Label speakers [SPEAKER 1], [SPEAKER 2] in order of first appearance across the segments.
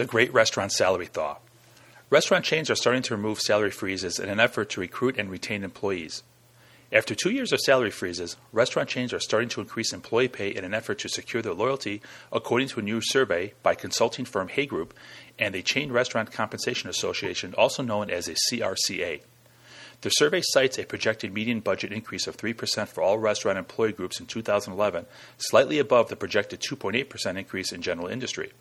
[SPEAKER 1] The Great Restaurant Salary Thaw. Restaurant chains are starting to remove salary freezes in an effort to recruit and retain employees. After two years of salary freezes, restaurant chains are starting to increase employee pay in an effort to secure their loyalty, according to a new survey by consulting firm Hay Group and the Chain Restaurant Compensation Association, also known as a CRCA. The survey cites a projected median budget increase of 3% for all restaurant employee groups in 2011, slightly above the projected 2.8% increase in general industry.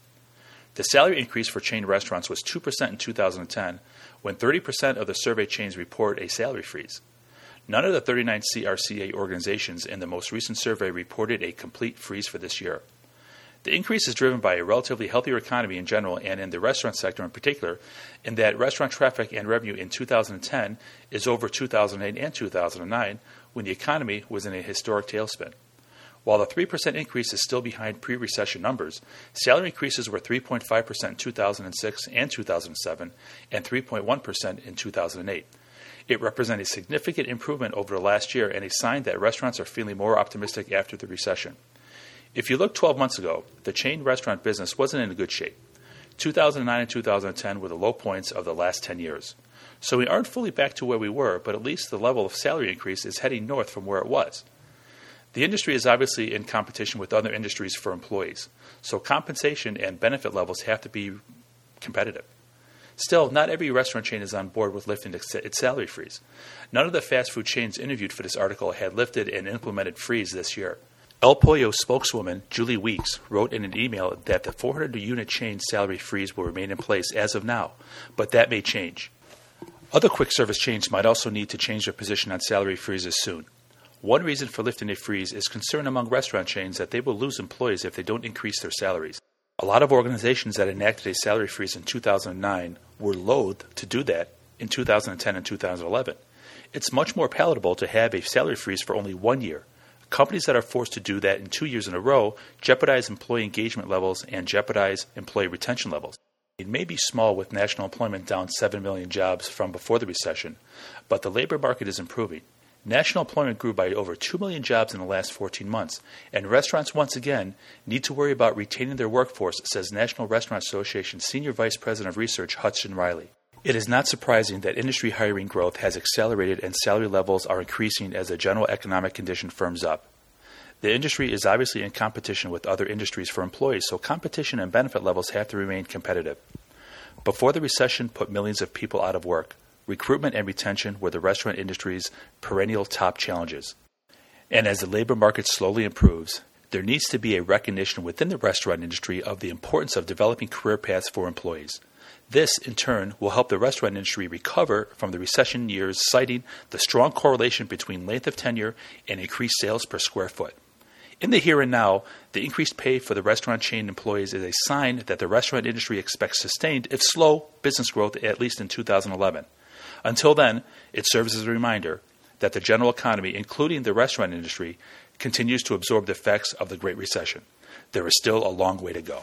[SPEAKER 1] The salary increase for chain restaurants was 2% in 2010, when 30% of the survey chains report a salary freeze. None of the 39 CRCA organizations in the most recent survey reported a complete freeze for this year. The increase is driven by a relatively healthier economy in general and in the restaurant sector in particular, in that restaurant traffic and revenue in 2010 is over 2008 and 2009 when the economy was in a historic tailspin. While the 3% increase is still behind pre recession numbers, salary increases were 3.5% in 2006 and 2007 and 3.1% in 2008. It represents a significant improvement over the last year and a sign that restaurants are feeling more optimistic after the recession. If you look 12 months ago, the chain restaurant business wasn't in good shape. 2009 and 2010 were the low points of the last 10 years. So we aren't fully back to where we were, but at least the level of salary increase is heading north from where it was. The industry is obviously in competition with other industries for employees, so compensation and benefit levels have to be competitive. Still, not every restaurant chain is on board with lifting its salary freeze. None of the fast food chains interviewed for this article had lifted and implemented freeze this year. El Pollo spokeswoman Julie Weeks wrote in an email that the 400 unit chain salary freeze will remain in place as of now, but that may change. Other quick service chains might also need to change their position on salary freezes soon. One reason for lifting a freeze is concern among restaurant chains that they will lose employees if they don't increase their salaries. A lot of organizations that enacted a salary freeze in 2009 were loath to do that in 2010 and 2011. It's much more palatable to have a salary freeze for only one year Companies that are forced to do that in two years in a row jeopardize employee engagement levels and jeopardize employee retention levels. It may be small with national employment down 7 million jobs from before the recession, but the labor market is improving. National employment grew by over 2 million jobs in the last 14 months, and restaurants once again need to worry about retaining their workforce, says National Restaurant Association Senior Vice President of Research Hudson Riehle. It is not surprising that industry hiring growth has accelerated and salary levels are increasing as the general economic condition firms up. The industry is obviously in competition with other industries for employees, so competition and benefit levels have to remain competitive. Before the recession put millions of people out of work, recruitment and retention were the restaurant industry's perennial top challenges. And as the labor market slowly improves, there needs to be a recognition within the restaurant industry of the importance of developing career paths for employees. This, in turn, will help the restaurant industry recover from the recession years, citing the strong correlation between length of tenure and increased sales per square foot. In the here and now, the increased pay for the restaurant chain employees is a sign that the restaurant industry expects sustained, if slow, business growth at least in 2011. Until then, it serves as a reminder that the general economy, including the restaurant industry, continues to absorb the effects of the Great Recession. There is still a long way to go.